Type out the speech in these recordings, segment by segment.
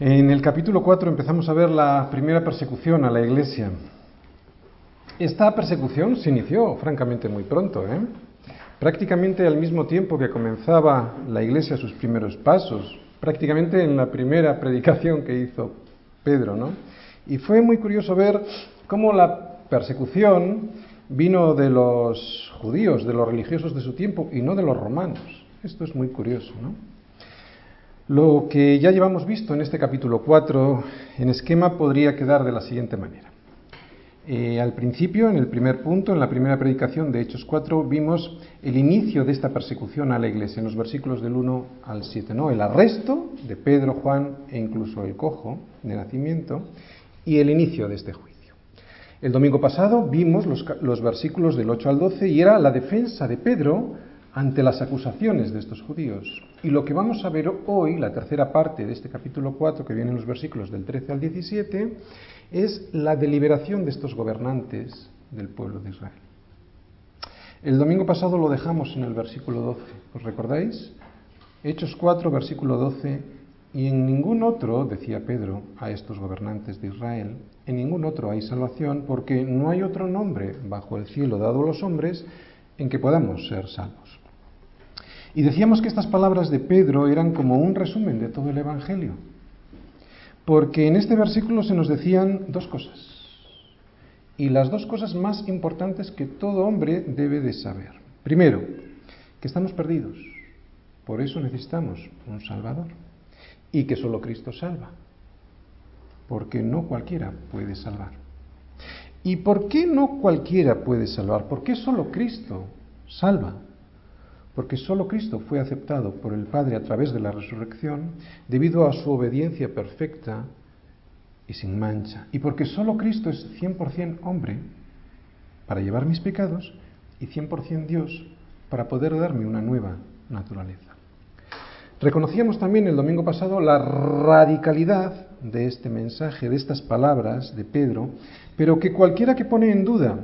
En el capítulo 4 empezamos a ver la primera persecución a la iglesia. Esta persecución se inició francamente muy pronto, ¿eh? prácticamente al mismo tiempo que comenzaba la iglesia sus primeros pasos, prácticamente en la primera predicación que hizo Pedro. ¿no? Y fue muy curioso ver cómo la persecución vino de los judíos, de los religiosos de su tiempo y no de los romanos. Esto es muy curioso, ¿no? Lo que ya llevamos visto en este capítulo 4 en esquema podría quedar de la siguiente manera. Eh, al principio, en el primer punto, en la primera predicación de Hechos 4, vimos el inicio de esta persecución a la iglesia, en los versículos del 1 al 7, ¿no? El arresto de Pedro, Juan e incluso el cojo de nacimiento y el inicio de este juicio. El domingo pasado vimos los, los versículos del 8 al 12 y era la defensa de Pedro ante las acusaciones de estos judíos. Y lo que vamos a ver hoy, la tercera parte de este capítulo 4, que viene en los versículos del 13 al 17, es la deliberación de estos gobernantes del pueblo de Israel. El domingo pasado lo dejamos en el versículo 12, ¿os recordáis? Hechos 4, versículo 12, y en ningún otro, decía Pedro a estos gobernantes de Israel, en ningún otro hay salvación porque no hay otro nombre bajo el cielo dado a los hombres en que podamos ser salvos. Y decíamos que estas palabras de Pedro eran como un resumen de todo el Evangelio, porque en este versículo se nos decían dos cosas, y las dos cosas más importantes que todo hombre debe de saber. Primero, que estamos perdidos, por eso necesitamos un Salvador, y que solo Cristo salva, porque no cualquiera puede salvar. ¿Y por qué no cualquiera puede salvar? ¿Por qué solo Cristo salva? Porque solo Cristo fue aceptado por el Padre a través de la resurrección debido a su obediencia perfecta y sin mancha, y porque solo Cristo es 100% hombre para llevar mis pecados y 100% Dios para poder darme una nueva naturaleza. Reconocíamos también el domingo pasado la radicalidad de este mensaje, de estas palabras de Pedro, pero que cualquiera que pone en duda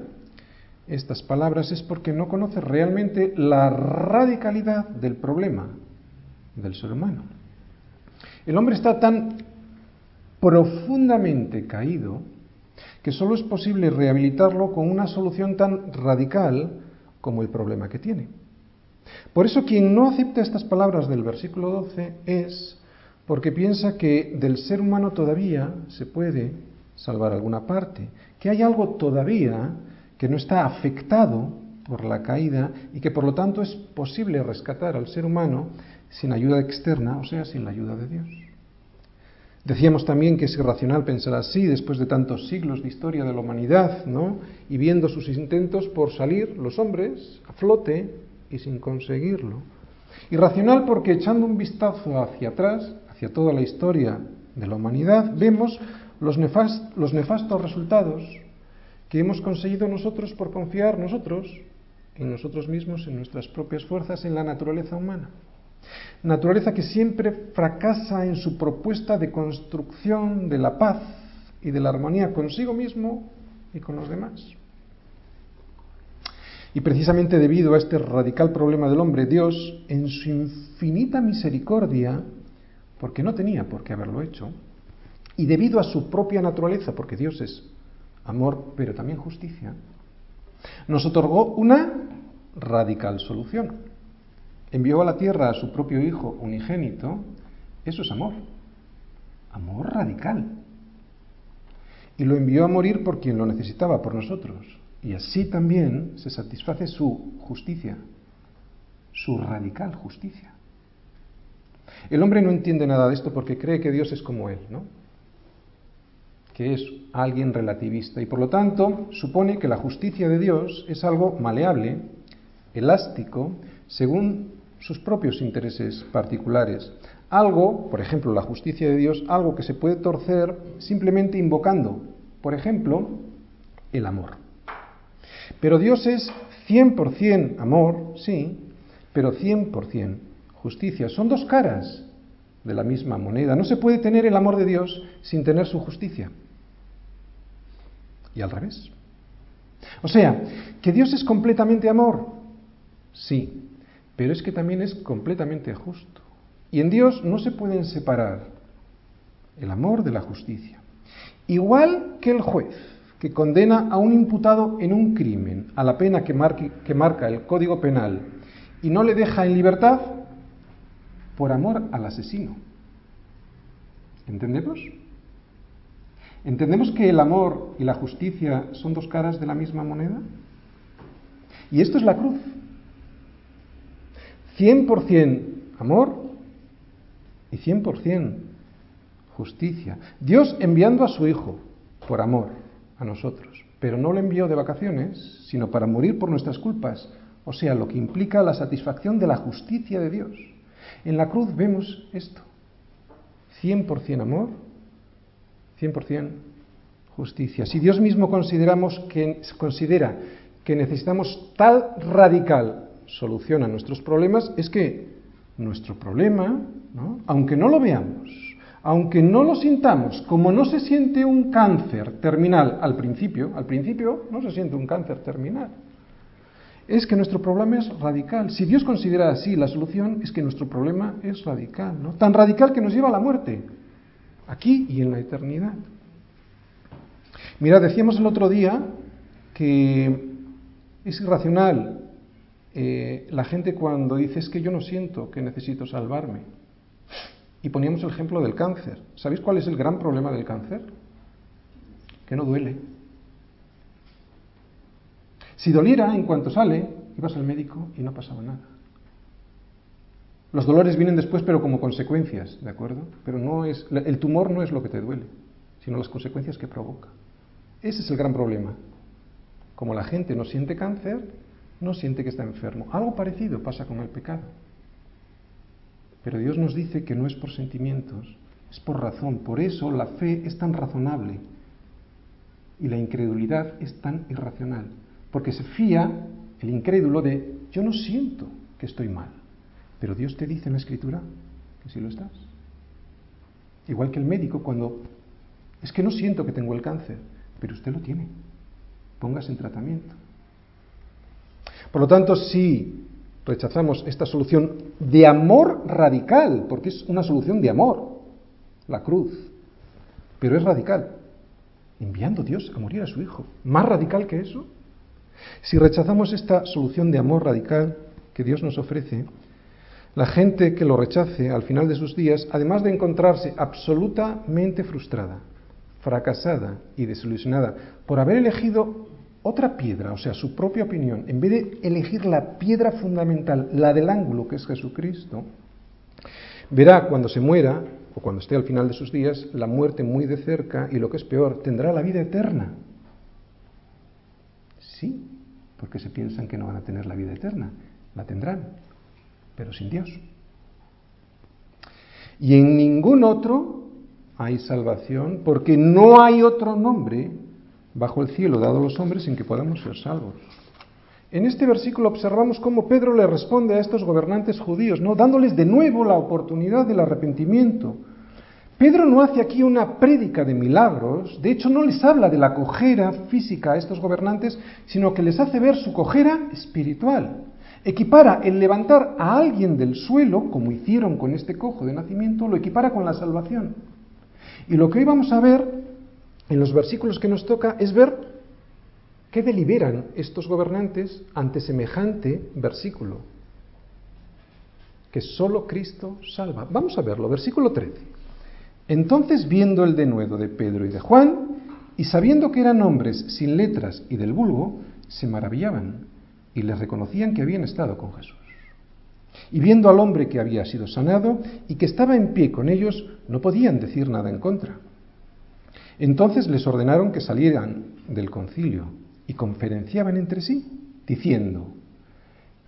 estas palabras es porque no conoce realmente la radicalidad del problema del ser humano. El hombre está tan profundamente caído que solo es posible rehabilitarlo con una solución tan radical como el problema que tiene. Por eso quien no acepta estas palabras del versículo 12 es porque piensa que del ser humano todavía se puede salvar alguna parte, que hay algo todavía que no está afectado por la caída y que por lo tanto es posible rescatar al ser humano sin ayuda externa, o sea, sin la ayuda de Dios. Decíamos también que es irracional pensar así después de tantos siglos de historia de la humanidad, ¿no? Y viendo sus intentos por salir los hombres a flote y sin conseguirlo. Irracional porque echando un vistazo hacia atrás, hacia toda la historia de la humanidad, vemos los, los nefastos resultados que hemos conseguido nosotros por confiar nosotros en nosotros mismos, en nuestras propias fuerzas, en la naturaleza humana. Naturaleza que siempre fracasa en su propuesta de construcción de la paz y de la armonía consigo mismo y con los demás. Y precisamente debido a este radical problema del hombre, Dios, en su infinita misericordia, porque no tenía por qué haberlo hecho, y debido a su propia naturaleza, porque Dios es amor, pero también justicia, nos otorgó una radical solución. Envió a la tierra a su propio Hijo unigénito, eso es amor, amor radical. Y lo envió a morir por quien lo necesitaba, por nosotros. Y así también se satisface su justicia, su radical justicia. El hombre no entiende nada de esto porque cree que Dios es como él, ¿no? Que es alguien relativista y por lo tanto supone que la justicia de Dios es algo maleable, elástico, según sus propios intereses particulares. Algo, por ejemplo, la justicia de Dios, algo que se puede torcer simplemente invocando, por ejemplo, el amor. Pero Dios es 100% amor, sí, pero 100% justicia. Son dos caras de la misma moneda. No se puede tener el amor de Dios sin tener su justicia y al revés. O sea, que Dios es completamente amor, sí, pero es que también es completamente justo. Y en Dios no se pueden separar el amor de la justicia. Igual que el juez que condena a un imputado en un crimen a la pena que, que marca el Código Penal y no le deja en libertad por amor al asesino. ¿Entendemos? ¿Entendemos que el amor y la justicia son dos caras de la misma moneda? Y esto es la cruz. 100% amor y 100% justicia. Dios enviando a su Hijo por amor a nosotros, pero no lo envió de vacaciones, sino para morir por nuestras culpas, o sea, lo que implica la satisfacción de la justicia de Dios. En la cruz vemos esto. 100% amor, 100% justicia. Si Dios mismo consideramos que, considera que necesitamos tal radical solución a nuestros problemas, es que nuestro problema, aunque no lo veamos, aunque no lo sintamos, como no se siente un cáncer terminal al principio, al principio no se siente un cáncer terminal, es que nuestro problema es radical. Si Dios considera así la solución, es que nuestro problema es radical, ¿no? Tan radical que nos lleva a la muerte, aquí y en la eternidad. Mira, decíamos el otro día que es irracional eh, la gente cuando dice es que yo no siento que necesito salvarme. Y poníamos el ejemplo del cáncer. ¿Sabéis cuál es el gran problema del cáncer? Que no duele. Si doliera, en cuanto sale, ibas al médico y no pasaba nada. Los dolores vienen después, pero como consecuencias, ¿de acuerdo? Pero no es, el tumor no es lo que te duele, sino las consecuencias que provoca. Ese es el gran problema. Como la gente no siente cáncer, no siente que está enfermo. Algo parecido pasa con el pecado. Pero Dios nos dice que no es por sentimientos, es por razón. Por eso la fe es tan razonable y la incredulidad es tan irracional. Porque se fía el incrédulo de yo no siento que estoy mal. Pero Dios te dice en la escritura que sí lo estás. Igual que el médico cuando es que no siento que tengo el cáncer, pero usted lo tiene. Póngase en tratamiento. Por lo tanto, si rechazamos esta solución de amor radical, porque es una solución de amor, la cruz, pero es radical, enviando Dios a morir a su Hijo. ¿Más radical que eso? Si rechazamos esta solución de amor radical que Dios nos ofrece, la gente que lo rechace al final de sus días, además de encontrarse absolutamente frustrada, fracasada y desilusionada por haber elegido otra piedra, o sea, su propia opinión, en vez de elegir la piedra fundamental, la del ángulo, que es Jesucristo, verá cuando se muera, o cuando esté al final de sus días, la muerte muy de cerca y lo que es peor, tendrá la vida eterna. Sí, porque se piensan que no van a tener la vida eterna. La tendrán, pero sin Dios. Y en ningún otro hay salvación, porque no hay otro nombre bajo el cielo dado a los hombres en que podamos ser salvos. En este versículo observamos cómo Pedro le responde a estos gobernantes judíos, ¿no? dándoles de nuevo la oportunidad del arrepentimiento. Pedro no hace aquí una prédica de milagros, de hecho no les habla de la cojera física a estos gobernantes, sino que les hace ver su cojera espiritual. Equipara el levantar a alguien del suelo, como hicieron con este cojo de nacimiento, lo equipara con la salvación. Y lo que hoy vamos a ver en los versículos que nos toca es ver qué deliberan estos gobernantes ante semejante versículo, que solo Cristo salva. Vamos a verlo, versículo 13. Entonces, viendo el denuedo de Pedro y de Juan, y sabiendo que eran hombres sin letras y del vulgo, se maravillaban y les reconocían que habían estado con Jesús. Y viendo al hombre que había sido sanado y que estaba en pie con ellos, no podían decir nada en contra. Entonces les ordenaron que salieran del concilio y conferenciaban entre sí, diciendo,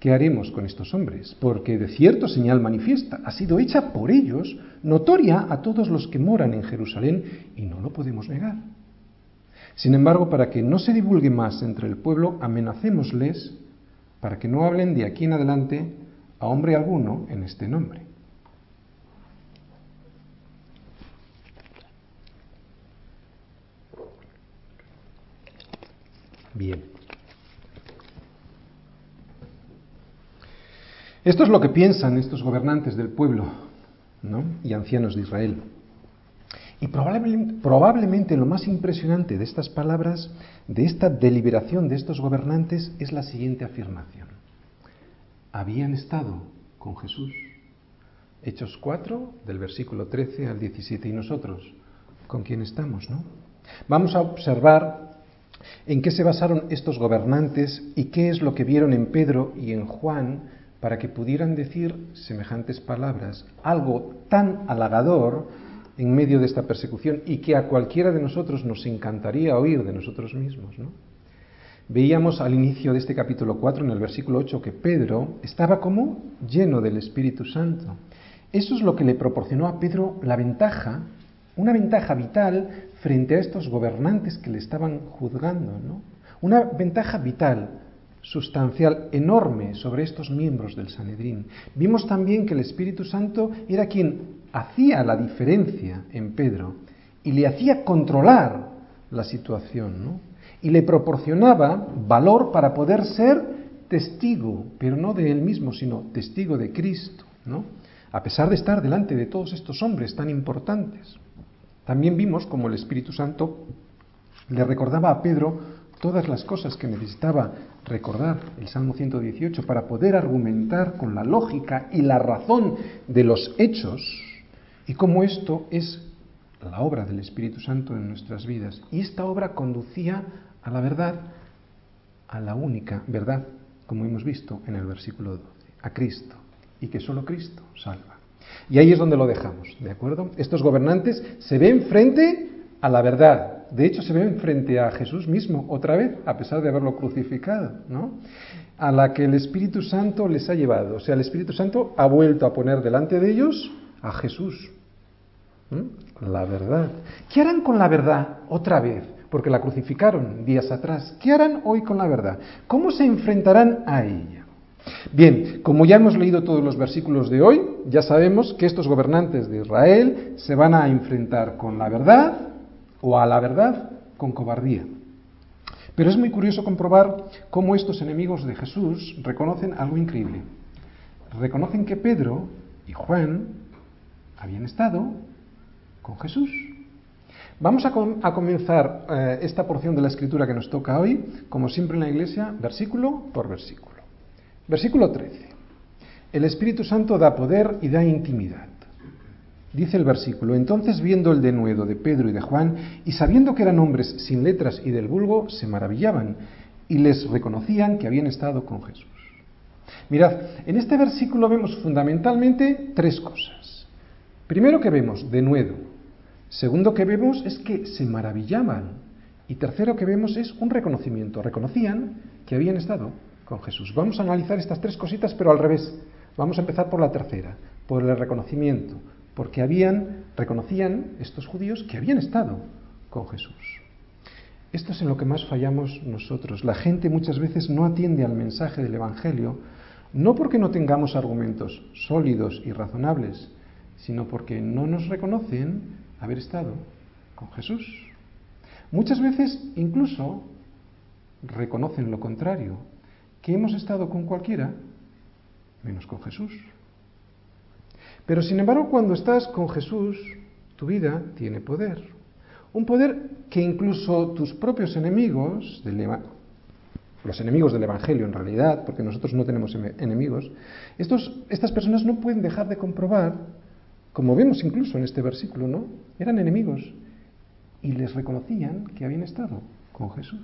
¿qué haremos con estos hombres? Porque de cierto señal manifiesta ha sido hecha por ellos, notoria a todos los que moran en Jerusalén, y no lo podemos negar. Sin embargo, para que no se divulgue más entre el pueblo, amenacémosles para que no hablen de aquí en adelante a hombre alguno en este nombre. Bien. Esto es lo que piensan estos gobernantes del pueblo y ancianos de Israel. Y probablemente, lo más impresionante de estas palabras, de esta deliberación de estos gobernantes, es la siguiente afirmación. Habían estado con Jesús. Hechos 4, del versículo 13 al 17. Y nosotros, ¿con quién estamos? ¿no? Vamos a observar en qué se basaron estos gobernantes y qué es lo que vieron en Pedro y en Juan para que pudieran decir semejantes palabras. Algo tan halagador en medio de esta persecución y que a cualquiera de nosotros nos encantaría oír de nosotros mismos. Veíamos al inicio de este capítulo 4, en el versículo 8, que Pedro estaba como lleno del Espíritu Santo. Eso es lo que le proporcionó a Pedro la ventaja, una ventaja vital frente a estos gobernantes que le estaban juzgando. ¿no? Una ventaja vital, sustancial, enorme sobre estos miembros del Sanedrín. Vimos también que el Espíritu Santo era quien hacía la diferencia en Pedro y le hacía controlar la situación. Y le proporcionaba valor para poder ser testigo, pero no de él mismo, sino testigo de Cristo. A pesar de estar delante de todos estos hombres tan importantes. También vimos como el Espíritu Santo le recordaba a Pedro todas las cosas que necesitaba recordar el Salmo 118 para poder argumentar con la lógica y la razón de los hechos y cómo esto es la obra del Espíritu Santo en nuestras vidas. Y esta obra conducía a la verdad, a la única verdad, como hemos visto en el versículo 12, a Cristo, y que solo Cristo salva. Y ahí es donde lo dejamos, ¿de acuerdo? Estos gobernantes se ven frente a la verdad. De hecho, se ven frente a Jesús mismo, otra vez, a pesar de haberlo crucificado, ¿no? A la que el Espíritu Santo les ha llevado. O sea, el Espíritu Santo ha vuelto a poner delante de ellos a Jesús, ¿Mm? La verdad. ¿Qué harán con la verdad otra vez? Porque la crucificaron días atrás. ¿Qué harán hoy con la verdad? ¿Cómo se enfrentarán a ella? Bien, como ya hemos leído todos los versículos de hoy, ya sabemos que estos gobernantes de Israel se van a enfrentar con la verdad o a la verdad con cobardía. Pero es muy curioso comprobar cómo estos enemigos de Jesús reconocen algo increíble. Reconocen que Pedro y Juan habían estado con Jesús. Vamos a, comenzar eh, esta porción de la escritura que nos toca hoy, como siempre en la iglesia, versículo por versículo. Versículo 13. El Espíritu Santo da poder y da intimidad. Dice el versículo, entonces viendo el denuedo de Pedro y de Juan, y sabiendo que eran hombres sin letras y del vulgo, se maravillaban y les reconocían que habían estado con Jesús. Mirad, en este versículo vemos fundamentalmente tres cosas. Primero que vemos denuedo, Segundo que vemos es que se maravillaban. Y tercero que vemos es un reconocimiento. Reconocían que habían estado con Jesús. Vamos a analizar estas tres cositas, pero al revés. Vamos a empezar por la tercera, por el reconocimiento, porque habían, reconocían estos judíos que habían estado con Jesús. Esto es en lo que más fallamos nosotros. La gente muchas veces no atiende al mensaje del Evangelio, no porque no tengamos argumentos sólidos y razonables, sino porque no nos reconocen haber estado con Jesús. Muchas veces incluso reconocen lo contrario, que hemos estado con cualquiera menos con Jesús. Pero sin embargo, cuando estás con Jesús, tu vida tiene poder. Un poder que incluso tus propios enemigos, los enemigos del Evangelio en realidad, porque nosotros no tenemos enemigos, estos, estas personas no pueden dejar de comprobar como vemos incluso en este versículo, ¿no? Eran enemigos y les reconocían que habían estado con Jesús.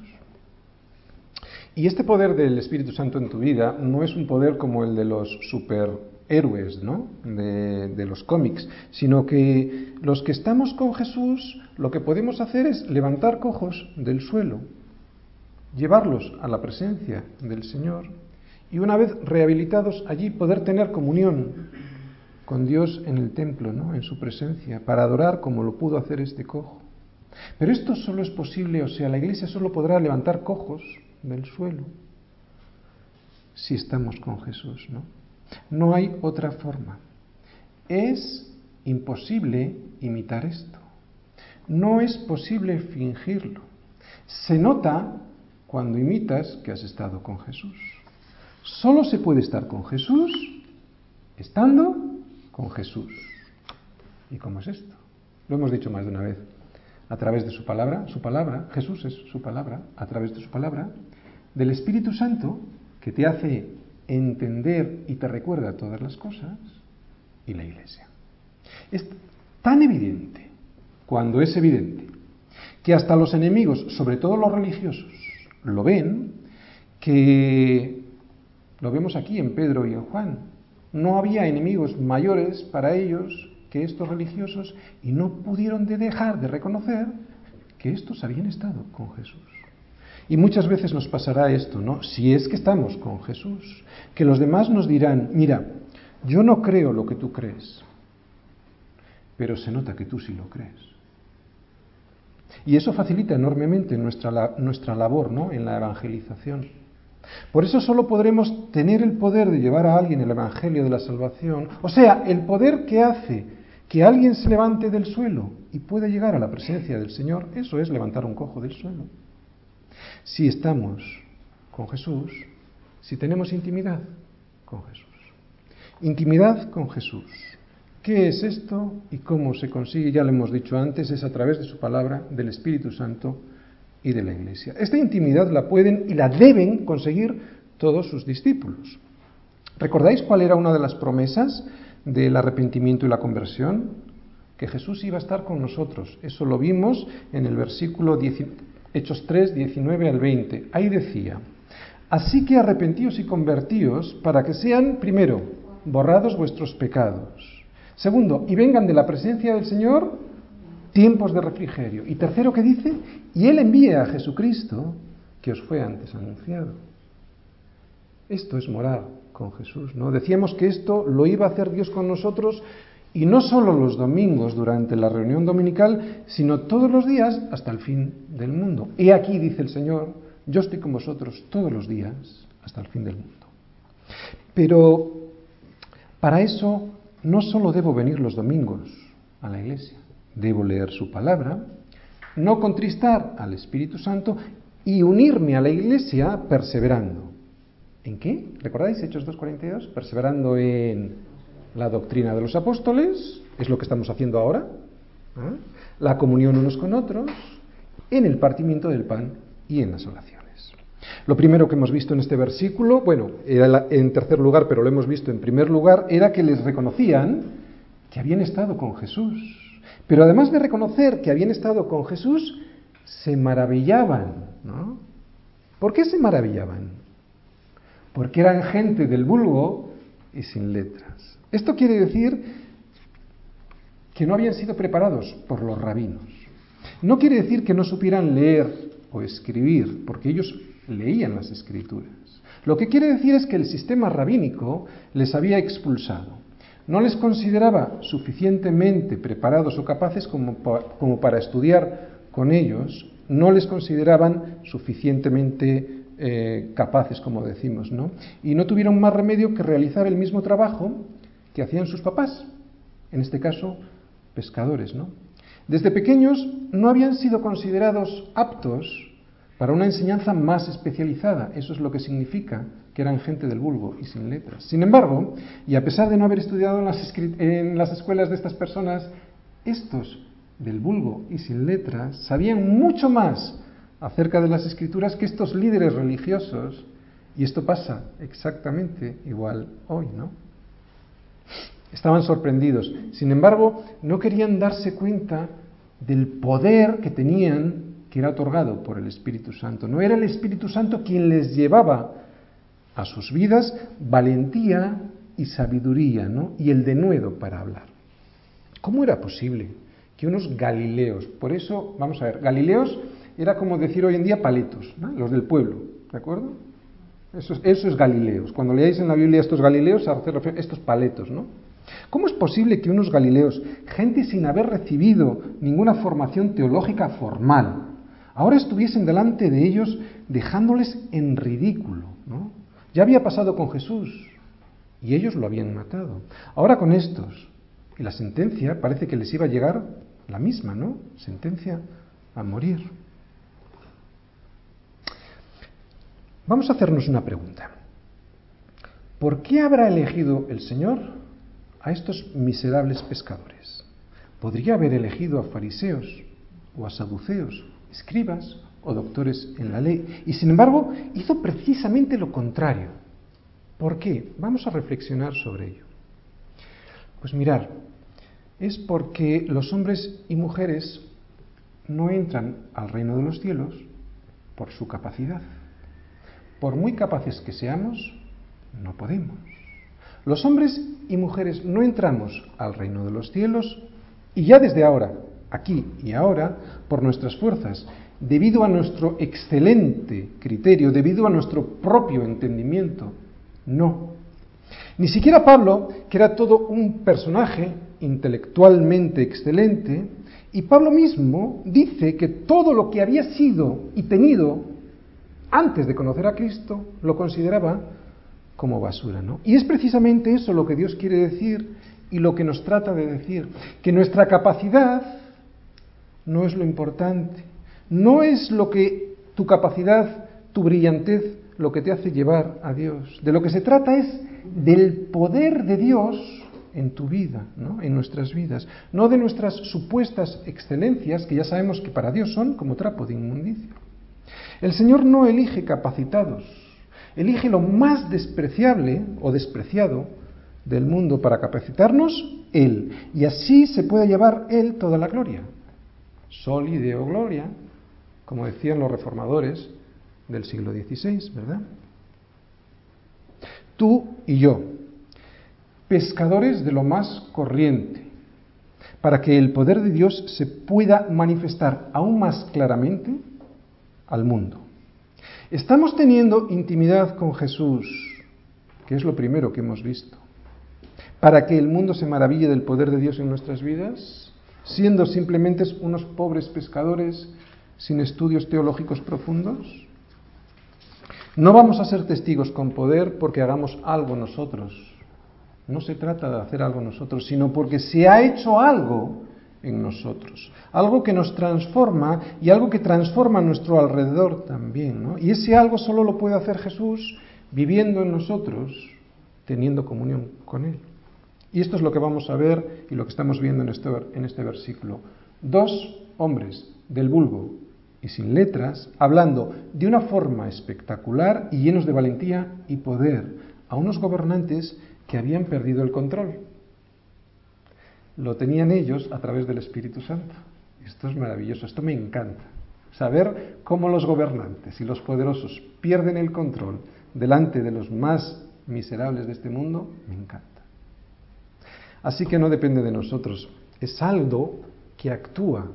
Y este poder del Espíritu Santo en tu vida no es un poder como el de los superhéroes, ¿no? De, de los cómics, sino que los que estamos con Jesús, lo que podemos hacer es levantar cojos del suelo, llevarlos a la presencia del Señor y una vez rehabilitados allí poder tener comunión con Dios en el templo, ¿no? en su presencia, para adorar como lo pudo hacer este cojo. Pero esto solo es posible, o sea, la iglesia solo podrá levantar cojos del suelo si estamos con Jesús, ¿no? No hay otra forma. Es imposible imitar esto. No es posible fingirlo. Se nota cuando imitas que has estado con Jesús. Solo se puede estar con Jesús estando con Jesús. ¿Y cómo es esto? Lo hemos dicho más de una vez. A través de su palabra, su palabra, Jesús es su palabra, a través de su palabra, del Espíritu Santo, que te hace entender y te recuerda todas las cosas, y la Iglesia. Es tan evidente, cuando es evidente, que hasta los enemigos, sobre todo los religiosos, lo ven, que lo vemos aquí en Pedro y en Juan. No había enemigos mayores para ellos que estos religiosos y no pudieron de dejar de reconocer que estos habían estado con Jesús. Y muchas veces nos pasará esto, ¿no? Si es que estamos con Jesús, que los demás nos dirán, mira, yo no creo lo que tú crees, pero se nota que tú sí lo crees. Y eso facilita enormemente nuestra, nuestra labor ¿no? en la evangelización. Por eso solo podremos tener el poder de llevar a alguien el Evangelio de la Salvación, o sea, el poder que hace que alguien se levante del suelo y pueda llegar a la presencia del Señor, eso es levantar un cojo del suelo. Si estamos con Jesús, si tenemos intimidad con Jesús. Intimidad con Jesús. ¿Qué es esto y cómo se consigue? Ya lo hemos dicho antes, es a través de su palabra, del Espíritu Santo y de la Iglesia. Esta intimidad la pueden y la deben conseguir todos sus discípulos. ¿Recordáis cuál era una de las promesas del arrepentimiento y la conversión? Que Jesús iba a estar con nosotros. Eso lo vimos en el versículo Hechos 3, 19 al 20. Ahí decía, así que arrepentíos y convertíos para que sean, primero, borrados vuestros pecados Segundo, y vengan de la presencia del Señor tiempos de refrigerio. Y tercero, ¿qué dice? Y Él envíe a Jesucristo que os fue antes anunciado. Esto es morar con Jesús, ¿no? Decíamos que esto lo iba a hacer Dios con nosotros y no solo los domingos durante la reunión dominical, sino todos los días hasta el fin del mundo. Y aquí dice el Señor, yo estoy con vosotros todos los días hasta el fin del mundo. Pero para eso no solo debo venir los domingos a la iglesia, debo leer su palabra, no contristar al Espíritu Santo y unirme a la iglesia perseverando. ¿En qué? ¿Recordáis Hechos 2.42? Perseverando en la doctrina de los apóstoles, es lo que estamos haciendo ahora, ¿eh? la comunión unos con otros, en el partimiento del pan y en las oraciones. Lo primero que hemos visto en este versículo, bueno, era en tercer lugar, pero lo hemos visto en primer lugar, era que les reconocían que habían estado con Jesús. Pero además de reconocer que habían estado con Jesús, se maravillaban, ¿no? ¿Por qué se maravillaban? Porque eran gente del vulgo y sin letras. Esto quiere decir que no habían sido preparados por los rabinos. No quiere decir que no supieran leer o escribir, porque ellos leían las escrituras. Lo que quiere decir es que el sistema rabínico les había expulsado. No les consideraba suficientemente preparados o capaces como, para estudiar con ellos, no les consideraban suficientemente eh, capaces, como decimos, ¿no? Y no tuvieron más remedio que realizar el mismo trabajo que hacían sus papás, en este caso, pescadores, ¿no? Desde pequeños no habían sido considerados aptos para una enseñanza más especializada. Eso es lo que significa que eran gente del vulgo y sin letras. Sin embargo, y a pesar de no haber estudiado en las, escuelas de estas personas, estos del vulgo y sin letras sabían mucho más acerca de las escrituras que estos líderes religiosos, y esto pasa exactamente igual hoy, ¿no? Estaban sorprendidos. Sin embargo, no querían darse cuenta del poder que tenían que era otorgado por el Espíritu Santo. No era el Espíritu Santo quien les llevaba a sus vidas valentía y sabiduría, ¿no? Y el denuedo para hablar. ¿Cómo era posible que unos galileos, por eso, vamos a ver, galileos era como decir hoy en día paletos, los del pueblo, ¿de acuerdo? Eso es, eso es galileos. Cuando leáis en la Biblia estos galileos, hace referencia a estos paletos, ¿no? ¿Cómo es posible que unos galileos, gente sin haber recibido ninguna formación teológica formal, ahora estuviesen delante de ellos dejándoles en ridículo. Ya había pasado con Jesús y ellos lo habían matado. Ahora con estos. Y la sentencia parece que les iba a llegar la misma, ¿no? Sentencia a morir. Vamos a hacernos una pregunta. ¿Por qué habrá elegido el Señor a estos miserables pescadores? Podría haber elegido a fariseos o a saduceos, escribas o doctores en la ley. Y sin embargo, hizo precisamente lo contrario. ¿Por qué? Vamos a reflexionar sobre ello. Pues mirar, es porque los hombres y mujeres no entran al reino de los cielos por su capacidad. Por muy capaces que seamos, no podemos. Los hombres y mujeres no entramos al reino de los cielos y ya desde ahora, aquí y ahora, por nuestras fuerzas, debido a nuestro excelente criterio, debido a nuestro propio entendimiento, no. Ni siquiera Pablo, que era todo un personaje intelectualmente excelente, y Pablo mismo dice que todo lo que había sido y tenido antes de conocer a Cristo lo consideraba como basura, ¿no? Y es precisamente eso lo que Dios quiere decir y lo que nos trata de decir, que nuestra capacidad no es lo importante, no es lo que tu capacidad, tu brillantez, lo que te hace llevar a Dios. De lo que se trata es del poder de Dios en tu vida, ¿no? en nuestras vidas, no de nuestras supuestas excelencias, que ya sabemos que para Dios son como trapo de inmundicia. El Señor no elige capacitados, elige lo más despreciable o despreciado del mundo para capacitarnos Él, y así se puede llevar Él toda la gloria. Sol y Deo Gloria, como decían los reformadores del siglo XVI, ¿verdad? Tú y yo, pescadores de lo más corriente, para que el poder de Dios se pueda manifestar aún más claramente al mundo. Estamos teniendo intimidad con Jesús, que es lo primero que hemos visto, para que el mundo se maraville del poder de Dios en nuestras vidas, siendo simplemente unos pobres pescadores sin estudios teológicos profundos. No vamos a ser testigos con poder porque hagamos algo nosotros, no se trata de hacer algo nosotros, sino porque se ha hecho algo en nosotros, algo que nos transforma y algo que transforma a nuestro alrededor también. Y ese algo solo lo puede hacer Jesús viviendo en nosotros, teniendo comunión con Él. Y esto es lo que vamos a ver y lo que estamos viendo en este, en este versículo. Dos hombres del vulgo y sin letras, hablando de una forma espectacular y llenos de valentía y poder a unos gobernantes que habían perdido el control. Lo tenían ellos a través del Espíritu Santo. Esto es maravilloso, esto me encanta. Saber cómo los gobernantes y los poderosos pierden el control delante de los más miserables de este mundo, me encanta. Así que no depende de nosotros, es algo que actúa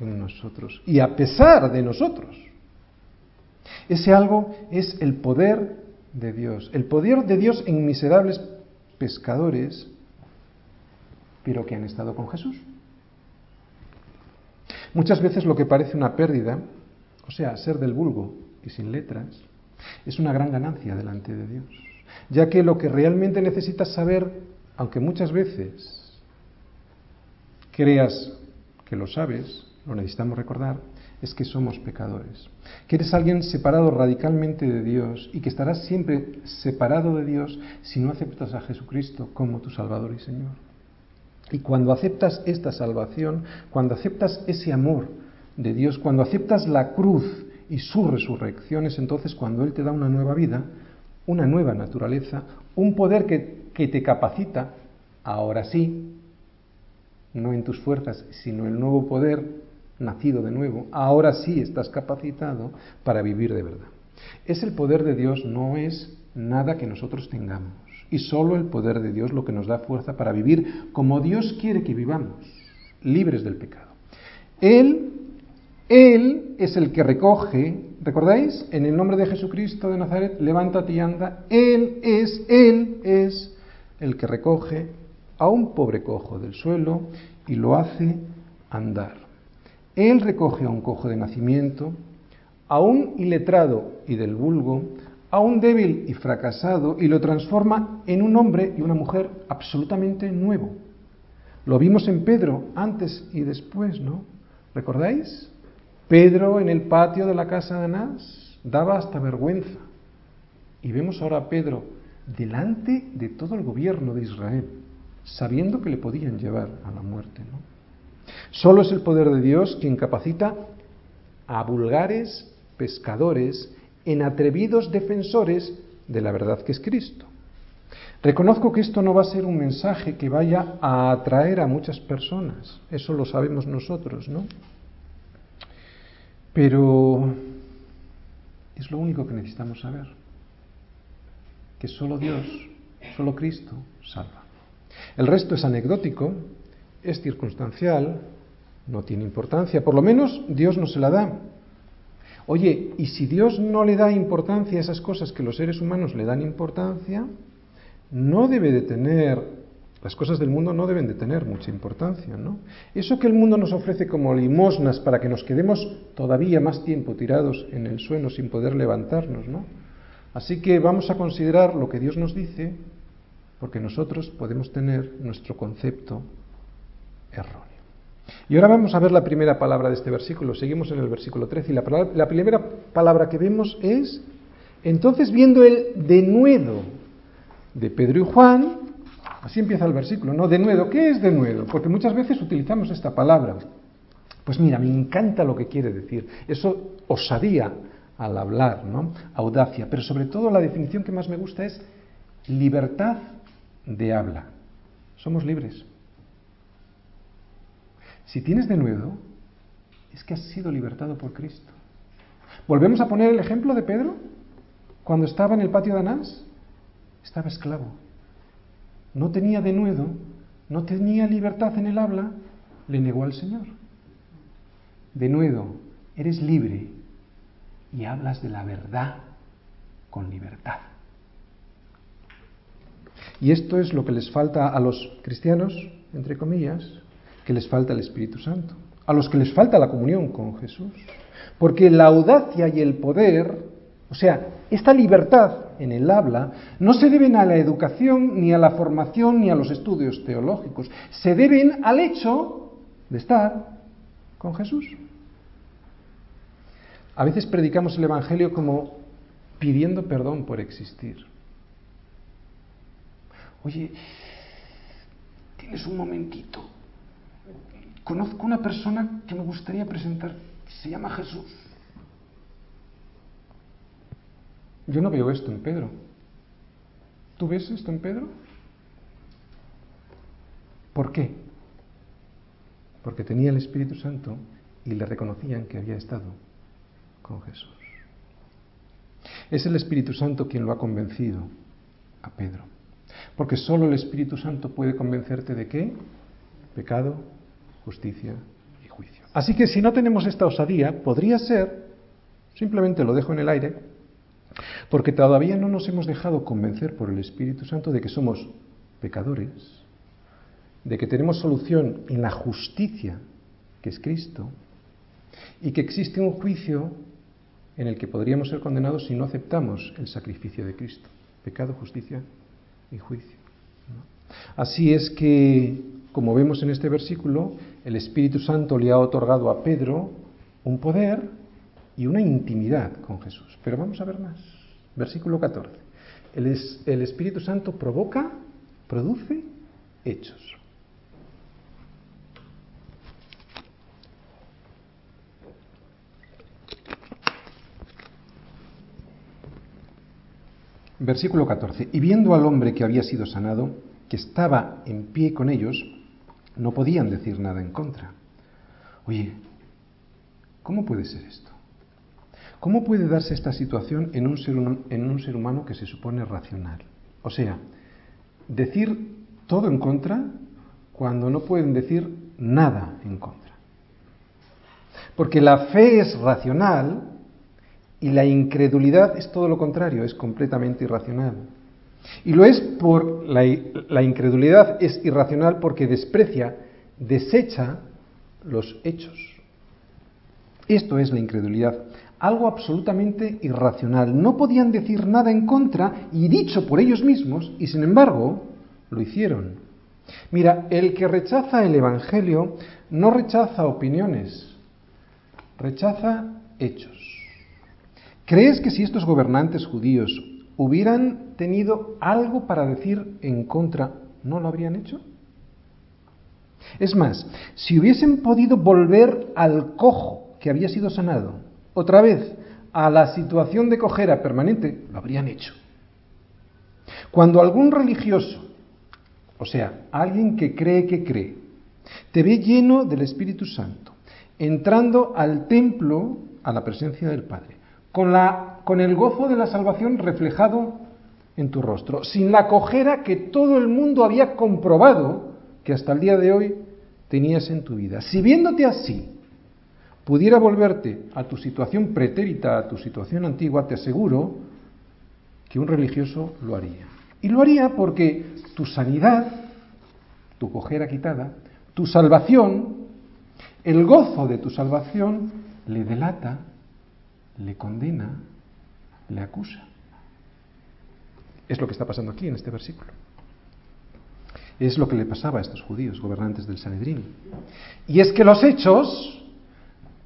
en nosotros y a pesar de nosotros. Ese algo es el poder de Dios, el poder de Dios en miserables pescadores, pero que han estado con Jesús. Muchas veces lo que parece una pérdida, o sea, ser del vulgo y sin letras, es una gran ganancia delante de Dios, ya que lo que realmente necesitas saber, aunque muchas veces creas que lo sabes, lo necesitamos recordar, es que somos pecadores, que eres alguien separado radicalmente de Dios y que estarás siempre separado de Dios si no aceptas a Jesucristo como tu Salvador y Señor. Y cuando aceptas esta salvación, cuando aceptas ese amor de Dios, cuando aceptas la cruz y su resurrección, es entonces cuando Él te da una nueva vida, una nueva naturaleza, un poder que, que te capacita, ahora sí, no en tus fuerzas, sino el nuevo poder nacido de nuevo, ahora sí estás capacitado para vivir de verdad. Es el poder de Dios, no es nada que nosotros tengamos. Y solo el poder de Dios lo que nos da fuerza para vivir como Dios quiere que vivamos, libres del pecado. Él, Él es el que recoge, ¿recordáis? En el nombre de Jesucristo de Nazaret, levántate y anda. Él es, Él es el que recoge a un pobre cojo del suelo y lo hace andar. Él recoge a un cojo de nacimiento, a un iletrado y del vulgo, a un débil y fracasado y lo transforma en un hombre y una mujer absolutamente nuevo. Lo vimos en Pedro antes y después, ¿no? ¿Recordáis? Pedro en el patio de la casa de Anás daba hasta vergüenza. Y vemos ahora a Pedro delante de todo el gobierno de Israel, sabiendo que le podían llevar a la muerte, ¿no? Solo es el poder de Dios quien capacita a vulgares pescadores en atrevidos defensores de la verdad que es Cristo. Reconozco que esto no va a ser un mensaje que vaya a atraer a muchas personas, eso lo sabemos nosotros, ¿no? Pero es lo único que necesitamos saber, que solo Dios, solo Cristo salva. El resto es anecdótico, es circunstancial, no tiene importancia, por lo menos Dios no se la da. Oye, y si Dios no le da importancia a esas cosas que los seres humanos le dan importancia, no debe de tener, las cosas del mundo no deben de tener mucha importancia, ¿no? Eso que el mundo nos ofrece como limosnas para que nos quedemos todavía más tiempo tirados en el suelo sin poder levantarnos, ¿no? Así que vamos a considerar lo que Dios nos dice, porque nosotros podemos tener nuestro concepto erróneo. Y ahora vamos a ver la primera palabra de este versículo. Seguimos en el versículo 13 y la, primera palabra que vemos es, entonces viendo el denuedo de Pedro y Juan, así empieza el versículo, ¿no? Denuedo, ¿qué es denuedo? Porque muchas veces utilizamos esta palabra. Pues mira, me encanta lo que quiere decir. Eso osadía al hablar, ¿no? Audacia, pero sobre todo la definición que más me gusta es libertad de habla. Somos libres. Si tienes denuedo, es que has sido libertado por Cristo. Volvemos a poner el ejemplo de Pedro cuando estaba en el patio de Anás. Estaba esclavo. No tenía denuedo, no tenía libertad en el habla, le negó al Señor. Denuedo, eres libre y hablas de la verdad con libertad. Y esto es lo que les falta a los cristianos, entre comillas, que les falta el Espíritu Santo, a los que les falta la comunión con Jesús. Porque la audacia y el poder, o sea, esta libertad en el habla, no se deben a la educación, ni a la formación, ni a los estudios teológicos, se deben al hecho de estar con Jesús. A veces predicamos el Evangelio como pidiendo perdón por existir. Oye, tienes un momentito. Conozco una persona que me gustaría presentar, se llama Jesús. Yo no veo esto en Pedro. ¿Tú ves esto en Pedro? ¿Por qué? Porque tenía el Espíritu Santo y le reconocían que había estado con Jesús. Es el Espíritu Santo quien lo ha convencido a Pedro. Porque solo el Espíritu Santo puede convencerte de qué? Pecado, justicia y juicio. Así que si no tenemos esta osadía, podría ser, simplemente lo dejo en el aire, porque todavía no nos hemos dejado convencer por el Espíritu Santo de que somos pecadores, de que tenemos solución en la justicia que es Cristo y que existe un juicio en el que podríamos ser condenados si no aceptamos el sacrificio de Cristo. Pecado, justicia y juicio. Así es que, como vemos en este versículo, el Espíritu Santo le ha otorgado a Pedro un poder y una intimidad con Jesús. Pero vamos a ver más. Versículo 14. El, Espíritu Santo provoca, produce hechos. Versículo 14. Y viendo al hombre que había sido sanado, que estaba en pie con ellos, no podían decir nada en contra. Oye, ¿cómo puede ser esto? ¿Cómo puede darse esta situación en un, ser, en un ser humano que se supone racional? O sea, decir todo en contra cuando no pueden decir nada en contra. Porque la fe es racional y la incredulidad es todo lo contrario, es completamente irracional. Y lo es por la, incredulidad es irracional porque desprecia, desecha los hechos. Esto es la incredulidad algo absolutamente irracional. No podían decir nada en contra y dicho por ellos mismos, y sin embargo lo hicieron. Mira, el que rechaza el Evangelio no rechaza opiniones, rechaza hechos. ¿Crees que si estos gobernantes judíos hubieran tenido algo para decir en contra, no lo habrían hecho? Es más, si hubiesen podido volver al cojo que había sido sanado, otra vez a la situación de cojera permanente, lo habrían hecho. Cuando algún religioso, o sea, alguien que cree que cree, te ve lleno del Espíritu Santo, entrando al templo, a la presencia del Padre, con, la, con el gozo de la salvación reflejado en tu rostro, sin la cojera que todo el mundo había comprobado que hasta el día de hoy tenías en tu vida. Si viéndote así, pudiera volverte a tu situación pretérita, a tu situación antigua, te aseguro que un religioso lo haría. Y lo haría porque tu sanidad, tu cojera quitada, tu salvación, el gozo de tu salvación, le delata, le condena, le acusa. Es lo que está pasando aquí en este versículo. Es lo que le pasaba a estos judíos, gobernantes del Sanedrín. Y es que los hechos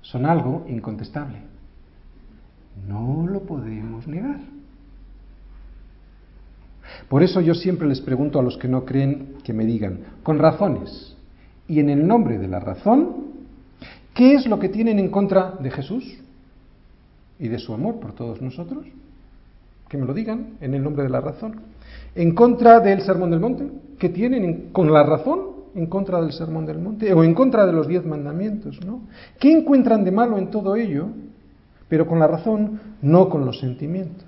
son algo incontestable. No lo podemos negar. Por eso yo siempre les pregunto a los que no creen que me digan, con razones y en el nombre de la razón, ¿qué es lo que tienen en contra de Jesús y de su amor por todos nosotros? Que me lo digan en el nombre de la razón. En contra del Sermón del Monte, ¿qué tienen con la razón en contra del Sermón del Monte o en contra de los diez mandamientos, ¿no? ¿Qué encuentran de malo en todo ello? Pero con la razón, no con los sentimientos.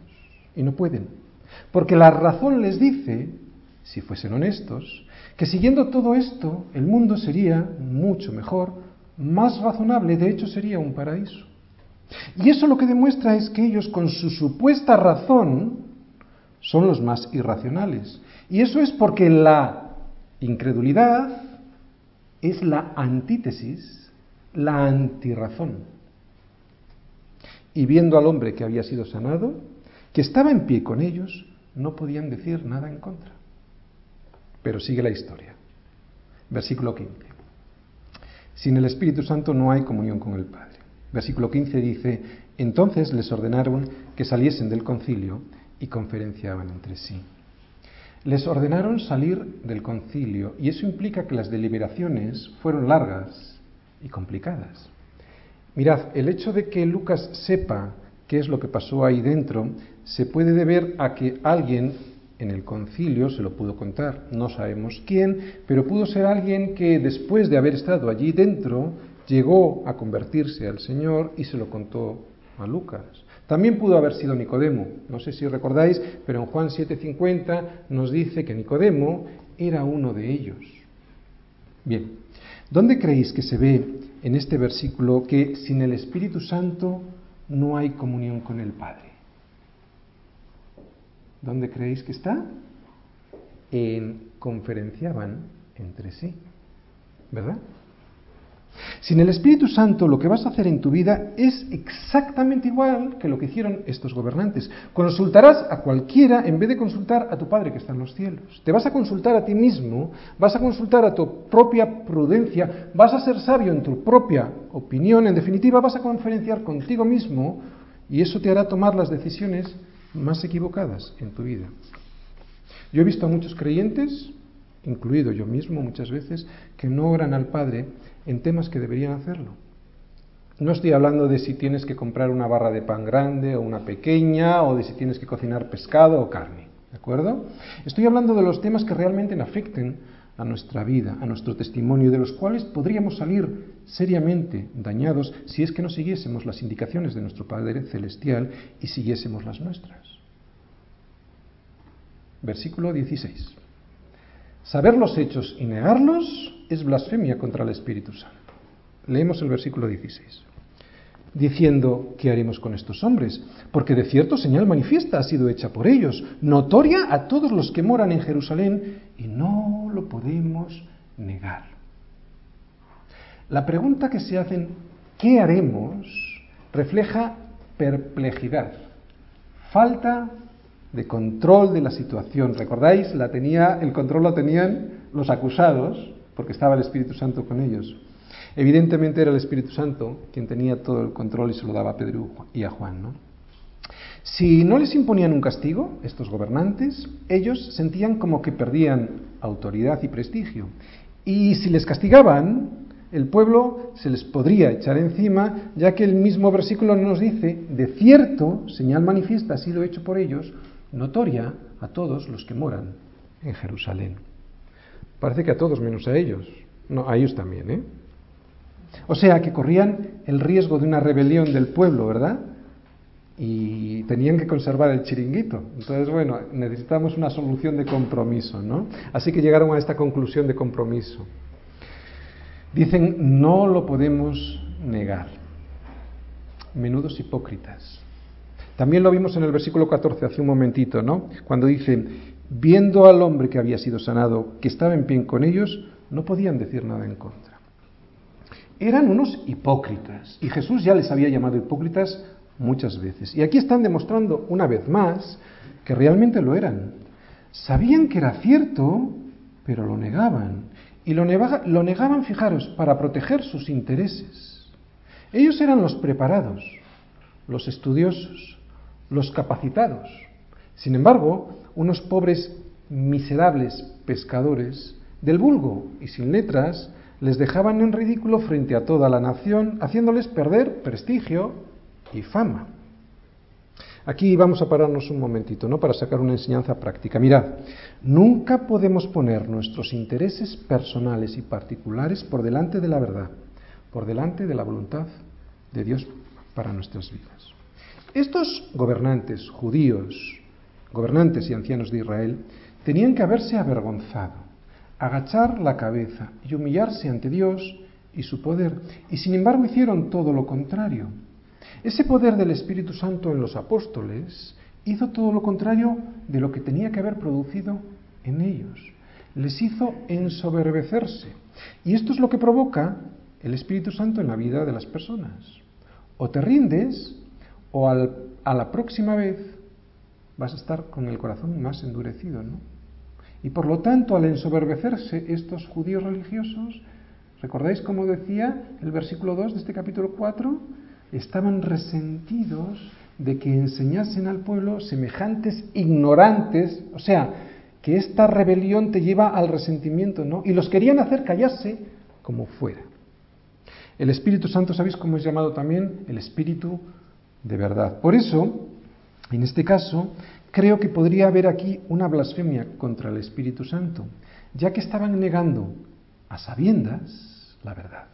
Y no pueden. Porque la razón les dice, si fuesen honestos, que siguiendo todo esto, el mundo sería mucho mejor, más razonable, de hecho sería un paraíso. Y eso lo que demuestra es que ellos con su supuesta razón son los más irracionales. Y eso es porque la incredulidad es la antítesis, la antirrazón. Y viendo al hombre que había sido sanado, que estaba en pie con ellos, no podían decir nada en contra. Pero sigue la historia. Versículo 15. Sin el Espíritu Santo no hay comunión con el Padre. Versículo 15 dice, entonces les ordenaron que saliesen del concilio y conferenciaban entre sí. Les ordenaron salir del concilio y eso implica que las deliberaciones fueron largas y complicadas. Mirad, el hecho de que Lucas sepa qué es lo que pasó ahí dentro se puede deber a que alguien en el concilio se lo pudo contar. No sabemos quién, pero pudo ser alguien que después de haber estado allí dentro llegó a convertirse al Señor y se lo contó a Lucas. También pudo haber sido Nicodemo. No sé si recordáis, pero en Juan 7:50 nos dice que Nicodemo era uno de ellos. Bien, ¿dónde creéis que se ve en este versículo que sin el Espíritu Santo no hay comunión con el Padre. ¿Dónde creéis que está? En conferenciaban entre sí, ¿verdad? Sin el Espíritu Santo lo que vas a hacer en tu vida es exactamente igual que lo que hicieron estos gobernantes. Consultarás a cualquiera en vez de consultar a tu Padre que está en los cielos. Te vas a consultar a ti mismo, vas a consultar a tu propia prudencia, vas a ser sabio en tu propia opinión, en definitiva vas a conferenciar contigo mismo y eso te hará tomar las decisiones más equivocadas en tu vida. Yo he visto a muchos creyentes, incluido yo mismo muchas veces, que no oran al Padre en temas que deberían hacerlo. No estoy hablando de si tienes que comprar una barra de pan grande o una pequeña, o de si tienes que cocinar pescado o carne, ¿de acuerdo? Estoy hablando de los temas que realmente afecten a nuestra vida, a nuestro testimonio, de los cuales podríamos salir seriamente dañados si es que no siguiésemos las indicaciones de nuestro Padre Celestial y siguiésemos las nuestras. Versículo 16. Saber los hechos y negarlos es blasfemia contra el Espíritu Santo. Leemos el versículo 16. Diciendo, ¿qué haremos con estos hombres? Porque de cierto señal manifiesta ha sido hecha por ellos, notoria a todos los que moran en Jerusalén, y no lo podemos negar. La pregunta que se hacen, ¿qué haremos? refleja perplejidad, falta de control de la situación. ¿Recordáis? La tenía, el control lo tenían los acusados, porque estaba el Espíritu Santo con ellos. Evidentemente era el Espíritu Santo quien tenía todo el control y se lo daba a Pedro y a Juan. ¿no? Si no les imponían un castigo, estos gobernantes, ellos sentían como que perdían autoridad y prestigio. Y si les castigaban, el pueblo se les podría echar encima, ya que el mismo versículo nos dice, de cierto, señal manifiesta ha sido hecho por ellos, notoria a todos los que moran en Jerusalén. Parece que a todos menos a ellos. No, a ellos también, ¿eh? O sea, que corrían el riesgo de una rebelión del pueblo, ¿verdad? Y tenían que conservar el chiringuito. Entonces, bueno, necesitamos una solución de compromiso, ¿no? Así que llegaron a esta conclusión de compromiso. Dicen, no lo podemos negar. Menudos hipócritas. También lo vimos en el versículo 14 hace un momentito, ¿no? Cuando dice, viendo al hombre que había sido sanado, que estaba en pie con ellos, no podían decir nada en contra. Eran unos hipócritas, y Jesús ya les había llamado hipócritas muchas veces. Y aquí están demostrando una vez más que realmente lo eran. Sabían que era cierto, pero lo negaban. Y lo, lo negaban, fijaros, para proteger sus intereses. Ellos eran los preparados, los estudiosos, los capacitados. Sin embargo, unos pobres, miserables pescadores del vulgo y sin letras les dejaban en ridículo frente a toda la nación, haciéndoles perder prestigio y fama. Aquí vamos a pararnos un momentito, ¿no? Para sacar una enseñanza práctica. Mirad, nunca podemos poner nuestros intereses personales y particulares por delante de la verdad, por delante de la voluntad de Dios para nuestras vidas. Estos gobernantes judíos, gobernantes y ancianos de Israel, tenían que haberse avergonzado agachar la cabeza y humillarse ante Dios y su poder. Y sin embargo hicieron todo lo contrario. Ese poder del Espíritu Santo en los apóstoles hizo todo lo contrario de lo que tenía que haber producido en ellos. Les hizo ensoberbecerse. Y esto es lo que provoca el Espíritu Santo en la vida de las personas. O te rindes o a la próxima vez vas a estar con el corazón más endurecido, ¿no? Y por lo tanto, al ensoberbecerse estos judíos religiosos, ¿recordáis cómo decía el versículo 2 de este capítulo 4? Estaban resentidos de que enseñasen al pueblo semejantes ignorantes, o sea, que esta rebelión te lleva al resentimiento, ¿no? Y los querían hacer callarse como fuera. El Espíritu Santo, ¿sabéis cómo es llamado también? El Espíritu de verdad. Por eso, en este caso, Creo que podría haber aquí una blasfemia contra el Espíritu Santo, ya que estaban negando a sabiendas la verdad.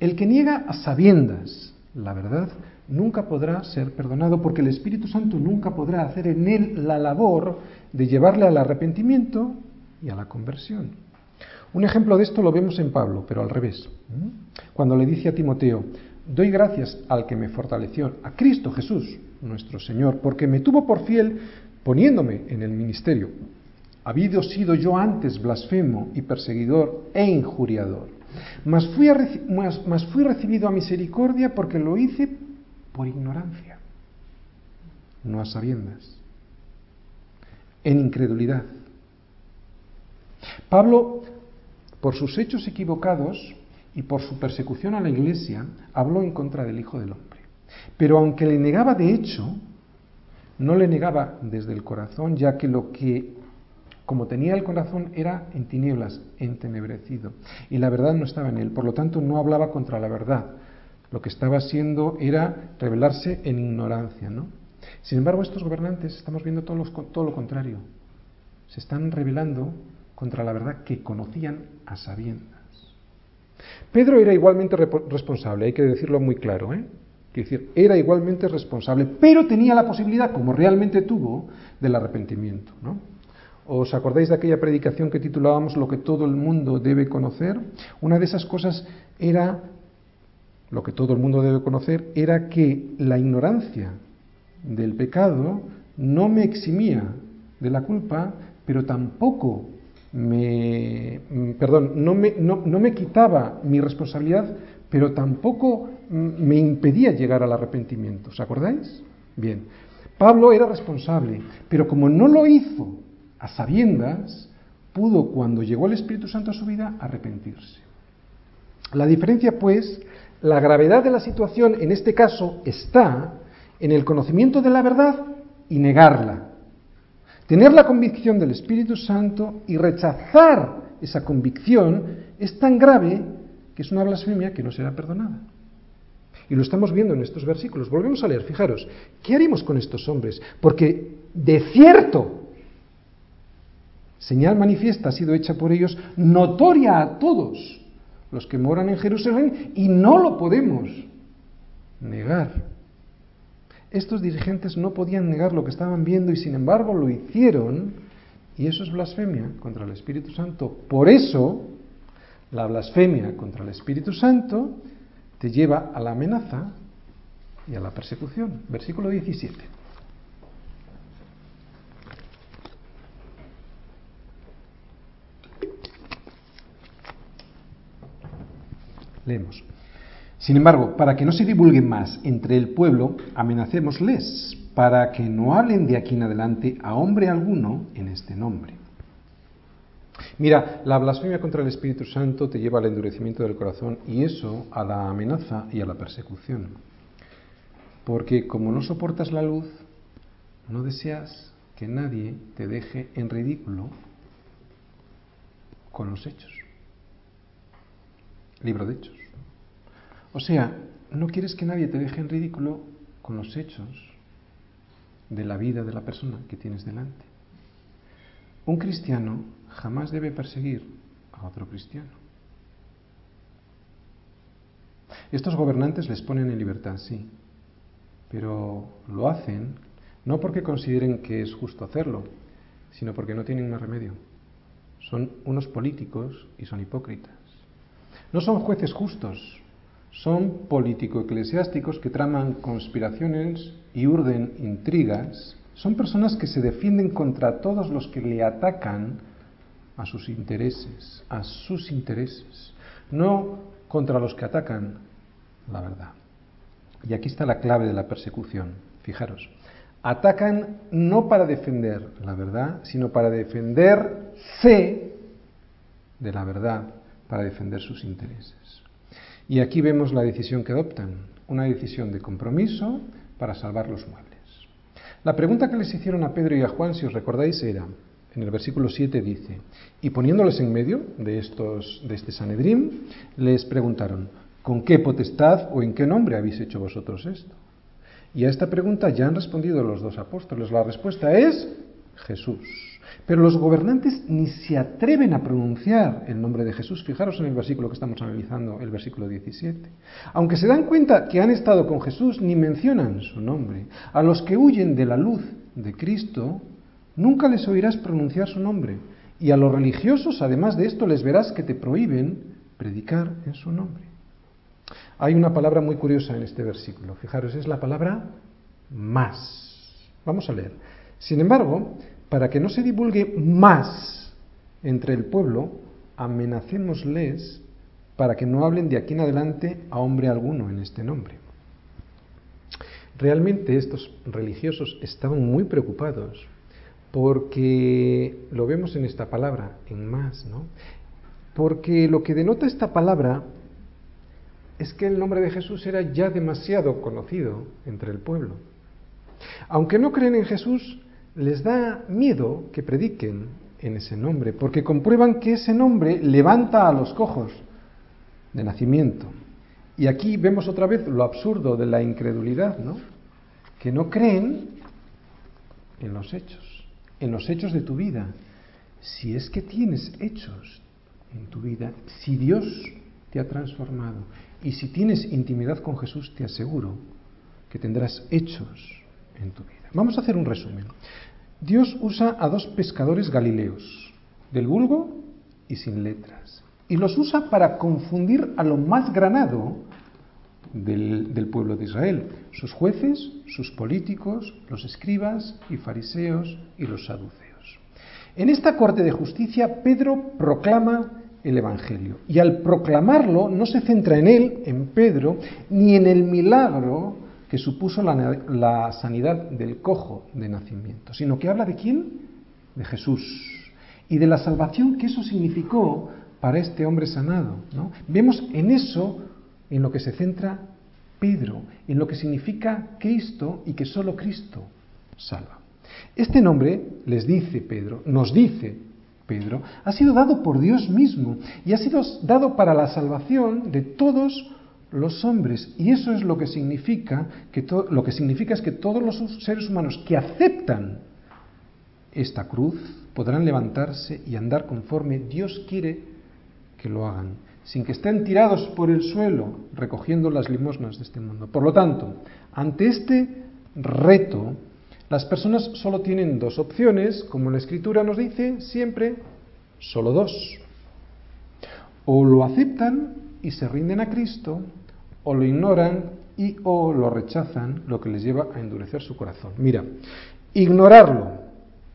El que niega a sabiendas la verdad nunca podrá ser perdonado porque el Espíritu Santo nunca podrá hacer en él la labor de llevarle al arrepentimiento y a la conversión. Un ejemplo de esto lo vemos en Pablo, pero al revés. Cuando le dice a Timoteo, doy gracias al que me fortaleció, a Cristo Jesús, nuestro Señor, porque me tuvo por fiel poniéndome en el ministerio. Habido sido yo antes blasfemo y perseguidor e injuriador, mas fui, fui recibido a misericordia porque lo hice por ignorancia, no a sabiendas, en incredulidad. Pablo, por sus hechos equivocados y por su persecución a la iglesia, habló en contra del Hijo del Hombre. Pero aunque le negaba de hecho, no le negaba desde el corazón, ya que lo que, como tenía el corazón, era en tinieblas, entenebrecido, y la verdad no estaba en él. Por lo tanto, no hablaba contra la verdad. Lo que estaba haciendo era revelarse en ignorancia, ¿no? Sin embargo, estos gobernantes estamos viendo todo, todo lo contrario. Se están revelando contra la verdad que conocían a sabiendas. Pedro era igualmente responsable, hay que decirlo muy claro, ¿eh? Es decir, era igualmente responsable, pero tenía la posibilidad, como realmente tuvo, del arrepentimiento. ¿no? ¿Os acordáis de aquella predicación que titulábamos Lo que todo el mundo debe conocer? Una de esas cosas era, lo que todo el mundo debe conocer, era que la ignorancia del pecado no me eximía de la culpa, pero tampoco me, perdón, no me, no, no me quitaba mi responsabilidad, pero tampoco me impedía llegar al arrepentimiento. ¿Os acordáis? Bien. Pablo era responsable, pero como no lo hizo a sabiendas, pudo, cuando llegó el Espíritu Santo a su vida, arrepentirse. La diferencia, pues, la gravedad de la situación en este caso está en el conocimiento de la verdad y negarla. Tener la convicción del Espíritu Santo y rechazar esa convicción, es tan grave que es una blasfemia que no será perdonada. Y lo estamos viendo en estos versículos. Volvemos a leer, fijaros, ¿qué haremos con estos hombres? Porque de cierto, señal manifiesta ha sido hecha por ellos, notoria a todos los que moran en Jerusalén, y no lo podemos negar. Estos dirigentes no podían negar lo que estaban viendo y sin embargo lo hicieron, y eso es blasfemia contra el Espíritu Santo. Por eso, la blasfemia contra el Espíritu Santo te lleva a la amenaza y a la persecución. Versículo 17. Leemos. Sin embargo, para que no se divulgue más entre el pueblo, amenacémosles, para que no hablen de aquí en adelante a hombre alguno en este nombre. Mira, la blasfemia contra el Espíritu Santo te lleva al endurecimiento del corazón y eso a la amenaza y a la persecución. Porque como no soportas la luz, no deseas que nadie te deje en ridículo con los hechos. Libro de Hechos. O sea, no quieres que nadie te deje en ridículo con los hechos de la vida de la persona que tienes delante. Un cristiano jamás debe perseguir a otro cristiano. Estos gobernantes les ponen en libertad, sí, pero lo hacen no porque consideren que es justo hacerlo, sino porque no tienen más remedio. Son unos políticos y son hipócritas. No son jueces justos, son político-eclesiásticos que traman conspiraciones y urden intrigas. Son personas que se defienden contra todos los que le atacan a sus intereses, a sus intereses, no contra los que atacan la verdad. Y aquí está la clave de la persecución. Fijaros, atacan no para defender la verdad, sino para defenderse de la verdad, para defender sus intereses. Y aquí vemos la decisión que adoptan, una decisión de compromiso para salvar los muebles. La pregunta que les hicieron a Pedro y a Juan, si os recordáis, era, en el versículo 7 dice, y poniéndoles en medio de, de este Sanedrín, les preguntaron, ¿con qué potestad o en qué nombre habéis hecho vosotros esto? Y a esta pregunta ya han respondido los dos apóstoles. La respuesta es Jesús. Pero los gobernantes ni se atreven a pronunciar el nombre de Jesús. Fijaros en el versículo que estamos analizando, el versículo 17. Aunque se dan cuenta que han estado con Jesús, ni mencionan su nombre. A los que huyen de la luz de Cristo, nunca les oirás pronunciar su nombre. Y a los religiosos, además de esto, les verás que te prohíben predicar en su nombre. Hay una palabra muy curiosa en este versículo. Fijaros, es la palabra más. Vamos a leer. Sin embargo, para que no se divulgue más entre el pueblo, amenacémosles para que no hablen de aquí en adelante a hombre alguno en este nombre. Realmente estos religiosos estaban muy preocupados porque lo vemos en esta palabra, en más, ¿no? Porque lo que denota esta palabra es que el nombre de Jesús era ya demasiado conocido entre el pueblo. Aunque no creen en Jesús, les da miedo que prediquen en ese nombre, porque comprueban que ese nombre levanta a los cojos de nacimiento. Y aquí vemos otra vez lo absurdo de la incredulidad, ¿no? Que no creen en los hechos, en los hechos de tu vida. Si es que tienes hechos en tu vida, si Dios te ha transformado y si tienes intimidad con Jesús, te aseguro que tendrás hechos en tu vida. Vamos a hacer un resumen. Dios usa a dos pescadores galileos, del vulgo y sin letras, y los usa para confundir a lo más granado del, pueblo de Israel, sus jueces, sus políticos, los escribas y fariseos y los saduceos. En esta corte de justicia, Pedro proclama el Evangelio, y al proclamarlo no se centra en él, en Pedro, ni en el milagro que supuso la, sanidad del cojo de nacimiento, sino que habla de quién? De Jesús y de la salvación que eso significó para este hombre sanado. Vemos en eso en lo que se centra Pedro, en lo que significa Cristo y que solo Cristo salva. Este nombre, les dice Pedro, nos dice Pedro, ha sido dado por Dios mismo y ha sido dado para la salvación de todos los hombres. Y eso es lo que significa que lo que significa es que todos los seres humanos que aceptan esta cruz podrán levantarse y andar conforme Dios quiere que lo hagan, sin que estén tirados por el suelo recogiendo las limosnas de este mundo. Por lo tanto, ante este reto, las personas solo tienen dos opciones, como la escritura nos dice siempre, solo dos. O lo aceptan y se rinden a Cristo, o lo ignoran y o lo rechazan, lo que les lleva a endurecer su corazón. Mira, ignorarlo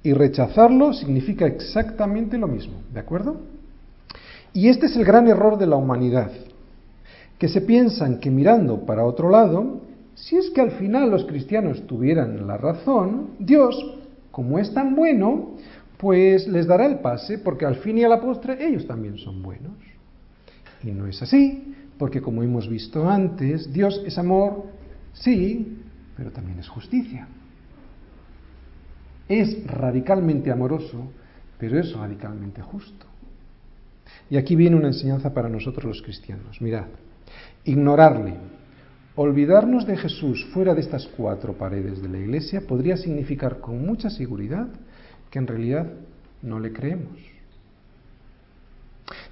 y rechazarlo significa exactamente lo mismo, ¿de acuerdo? Y este es el gran error de la humanidad, que se piensan que mirando para otro lado si es que al final los cristianos tuvieran la razón, Dios, como es tan bueno, pues les dará el pase, porque al fin y a la postre ellos también son buenos. Y no es así, porque como hemos visto antes, Dios es amor, sí, pero también es justicia. Es radicalmente amoroso, pero es radicalmente justo. Y aquí viene una enseñanza para nosotros los cristianos. Mirad, ignorarle, Olvidarnos de Jesús fuera de estas cuatro paredes de la iglesia podría significar con mucha seguridad que en realidad no le creemos.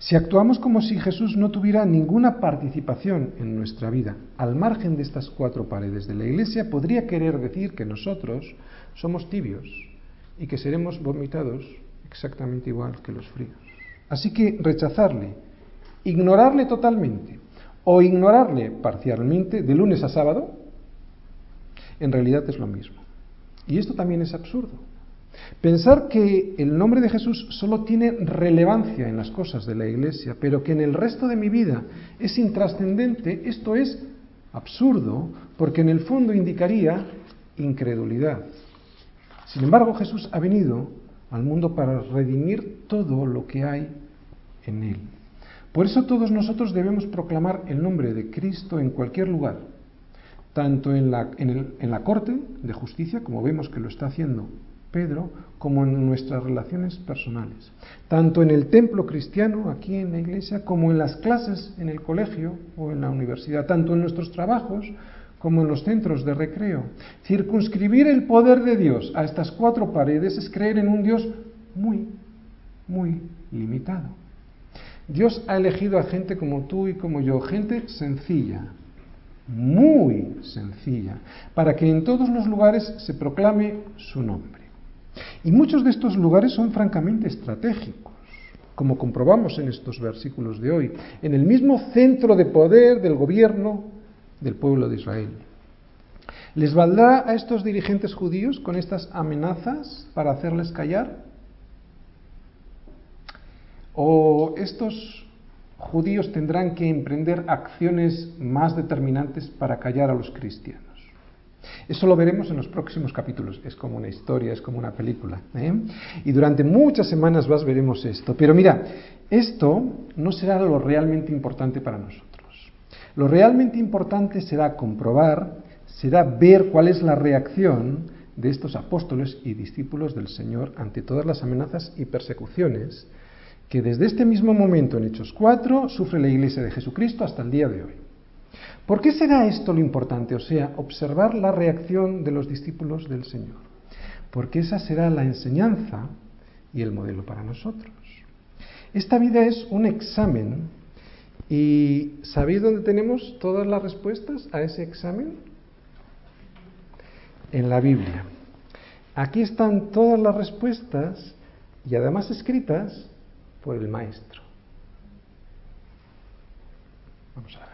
Si actuamos como si Jesús no tuviera ninguna participación en nuestra vida, al margen de estas cuatro paredes de la iglesia, podría querer decir que nosotros somos tibios y que seremos vomitados exactamente igual que los fríos. Así que rechazarle, ignorarle totalmente, o ignorarle parcialmente de lunes a sábado, en realidad es lo mismo. Y esto también es absurdo. Pensar que el nombre de Jesús solo tiene relevancia en las cosas de la iglesia, pero que en el resto de mi vida es intrascendente, esto es absurdo, porque en el fondo indicaría incredulidad. Sin embargo, Jesús ha venido al mundo para redimir todo lo que hay en él. Por eso todos nosotros debemos proclamar el nombre de Cristo en cualquier lugar, tanto en la, en, la corte de justicia, como vemos que lo está haciendo Pedro, como en nuestras relaciones personales, tanto en el templo cristiano, aquí en la iglesia, como en las clases en el colegio o en la universidad, tanto en nuestros trabajos como en los centros de recreo. Circunscribir el poder de Dios a estas cuatro paredes es creer en un Dios muy, muy limitado. Dios ha elegido a gente como tú y como yo, gente sencilla, muy sencilla, para que en todos los lugares se proclame su nombre. Y muchos de estos lugares son francamente estratégicos, como comprobamos en estos versículos de hoy, en el mismo centro de poder del gobierno del pueblo de Israel. ¿Les valdrá a estos dirigentes judíos con estas amenazas para hacerles callar? ¿O estos judíos tendrán que emprender acciones más determinantes para callar a los cristianos? Eso lo veremos en los próximos capítulos. Es como una historia, es como una película. ¿eh? Y durante muchas semanas más veremos esto. Pero mira, esto no será lo realmente importante para nosotros. Lo realmente importante será comprobar, será ver cuál es la reacción de estos apóstoles y discípulos del Señor ante todas las amenazas y persecuciones que desde este mismo momento en Hechos 4 sufre la Iglesia de Jesucristo hasta el día de hoy. ¿Por qué será esto lo importante? O sea, observar la reacción de los discípulos del Señor. Porque esa será la enseñanza y el modelo para nosotros. Esta vida es un examen y ¿sabéis dónde tenemos todas las respuestas a ese examen? En la Biblia. Aquí están todas las respuestas y además escritas por el maestro. Vamos a ver.